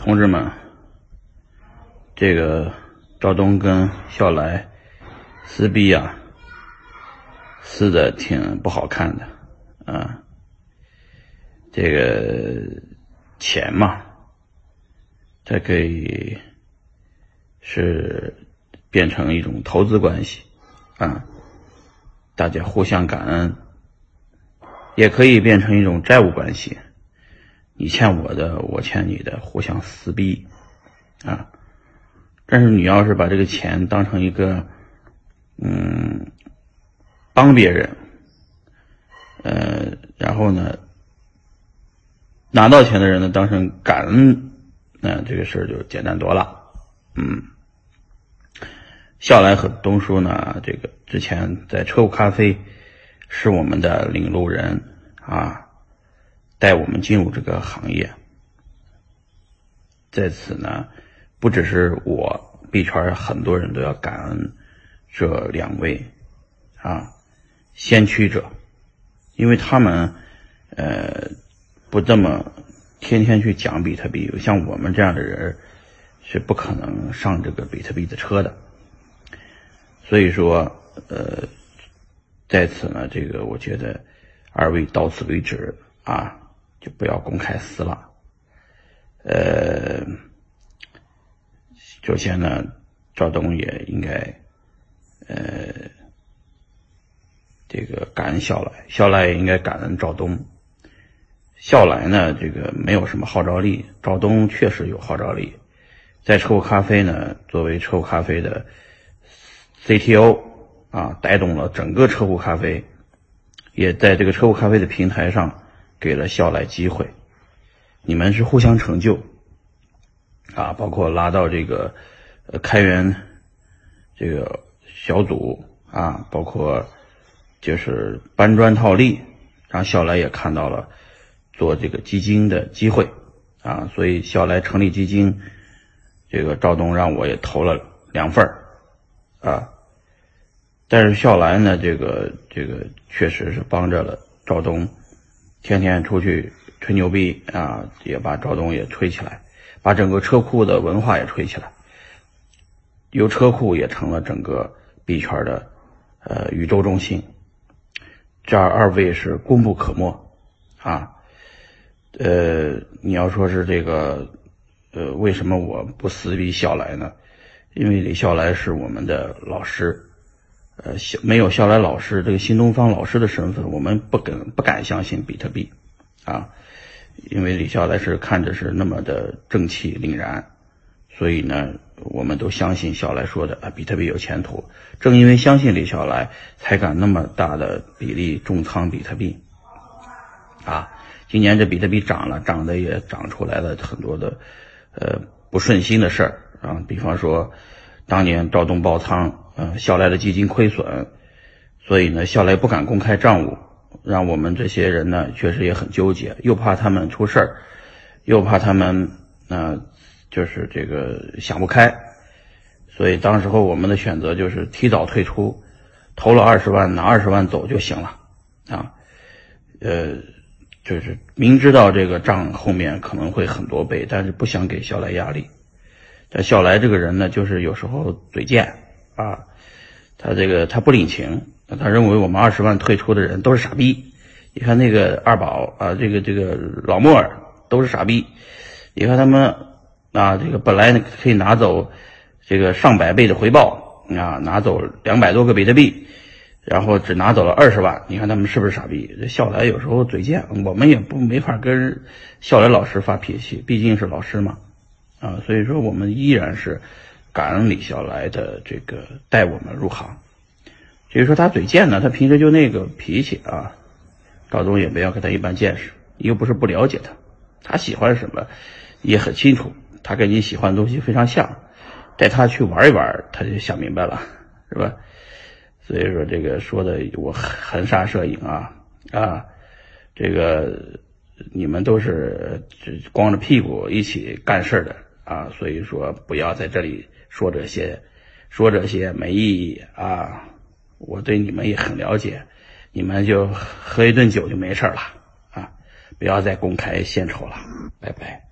同志们，这个赵东跟笑来撕逼啊，撕的挺不好看的啊。这个钱嘛，它可以是变成一种投资关系啊，大家互相感恩，也可以变成一种债务关系。你欠我的，我欠你的，互相撕逼，啊！但是你要是把这个钱当成一个，嗯，帮别人，呃，然后呢，拿到钱的人呢当成感恩，那这个事儿就简单多了，嗯。笑来和东叔呢，这个之前在车库咖啡是我们的领路人啊。带我们进入这个行业，在此呢，不只是我币圈很多人都要感恩这两位啊先驱者，因为他们呃不这么天天去讲比特币，像我们这样的人是不可能上这个比特币的车的。所以说呃在此呢，这个我觉得二位到此为止啊。就不要公开撕了。呃，首先呢，赵东也应该呃这个感恩笑来，笑来也应该感恩赵东。笑来呢，这个没有什么号召力，赵东确实有号召力。在车库咖啡呢，作为车库咖啡的 CTO 啊，带动了整个车库咖啡，也在这个车库咖啡的平台上。给了笑来机会，你们是互相成就，啊，包括拉到这个开源这个小组啊，包括就是搬砖套利，让笑来也看到了做这个基金的机会啊，所以笑来成立基金，这个赵东让我也投了两份啊，但是笑来呢，这个这个确实是帮着了赵东。天天出去吹牛逼啊，也把赵东也吹起来，把整个车库的文化也吹起来，由车库也成了整个币圈的呃宇宙中心。这二位是功不可没啊。呃，你要说是这个呃，为什么我不撕逼笑来呢？因为李笑来是我们的老师。呃，笑没有笑来老师这个新东方老师的身份，我们不敢不敢相信比特币，啊，因为李笑来是看着是那么的正气凛然，所以呢，我们都相信笑来说的啊，比特币有前途。正因为相信李笑来，才敢那么大的比例重仓比特币，啊，今年这比特币涨了，涨的也涨出来了很多的呃不顺心的事儿啊，比方说当年赵东爆仓。嗯，笑来的基金亏损，所以呢，笑来不敢公开账务，让我们这些人呢，确实也很纠结，又怕他们出事儿，又怕他们啊，就是这个想不开，所以当时候我们的选择就是提早退出，投了二十万，拿二十万走就行了，啊，呃，就是明知道这个账后面可能会很多倍，但是不想给笑来压力，但笑来这个人呢，就是有时候嘴贱啊。他这个他不领情，他认为我们二十万退出的人都是傻逼。你看那个二宝啊，这个这个老莫尔都是傻逼。你看他们啊，这个本来可以拿走这个上百倍的回报啊，拿走两百多个比特币，然后只拿走了二十万。你看他们是不是傻逼？这笑来有时候嘴贱，我们也不没法跟笑来老师发脾气，毕竟是老师嘛啊，所以说我们依然是。感恩李笑来的这个带我们入行，至于说他嘴贱呢，他平时就那个脾气啊。高东也不要跟他一般见识，又不是不了解他，他喜欢什么也很清楚，他跟你喜欢的东西非常像，带他去玩一玩，他就想明白了，是吧？所以说这个说的我含沙射影啊啊，这个你们都是光着屁股一起干事的啊，所以说不要在这里。说这些，说这些没意义啊！我对你们也很了解，你们就喝一顿酒就没事了啊！不要再公开献丑了，拜拜。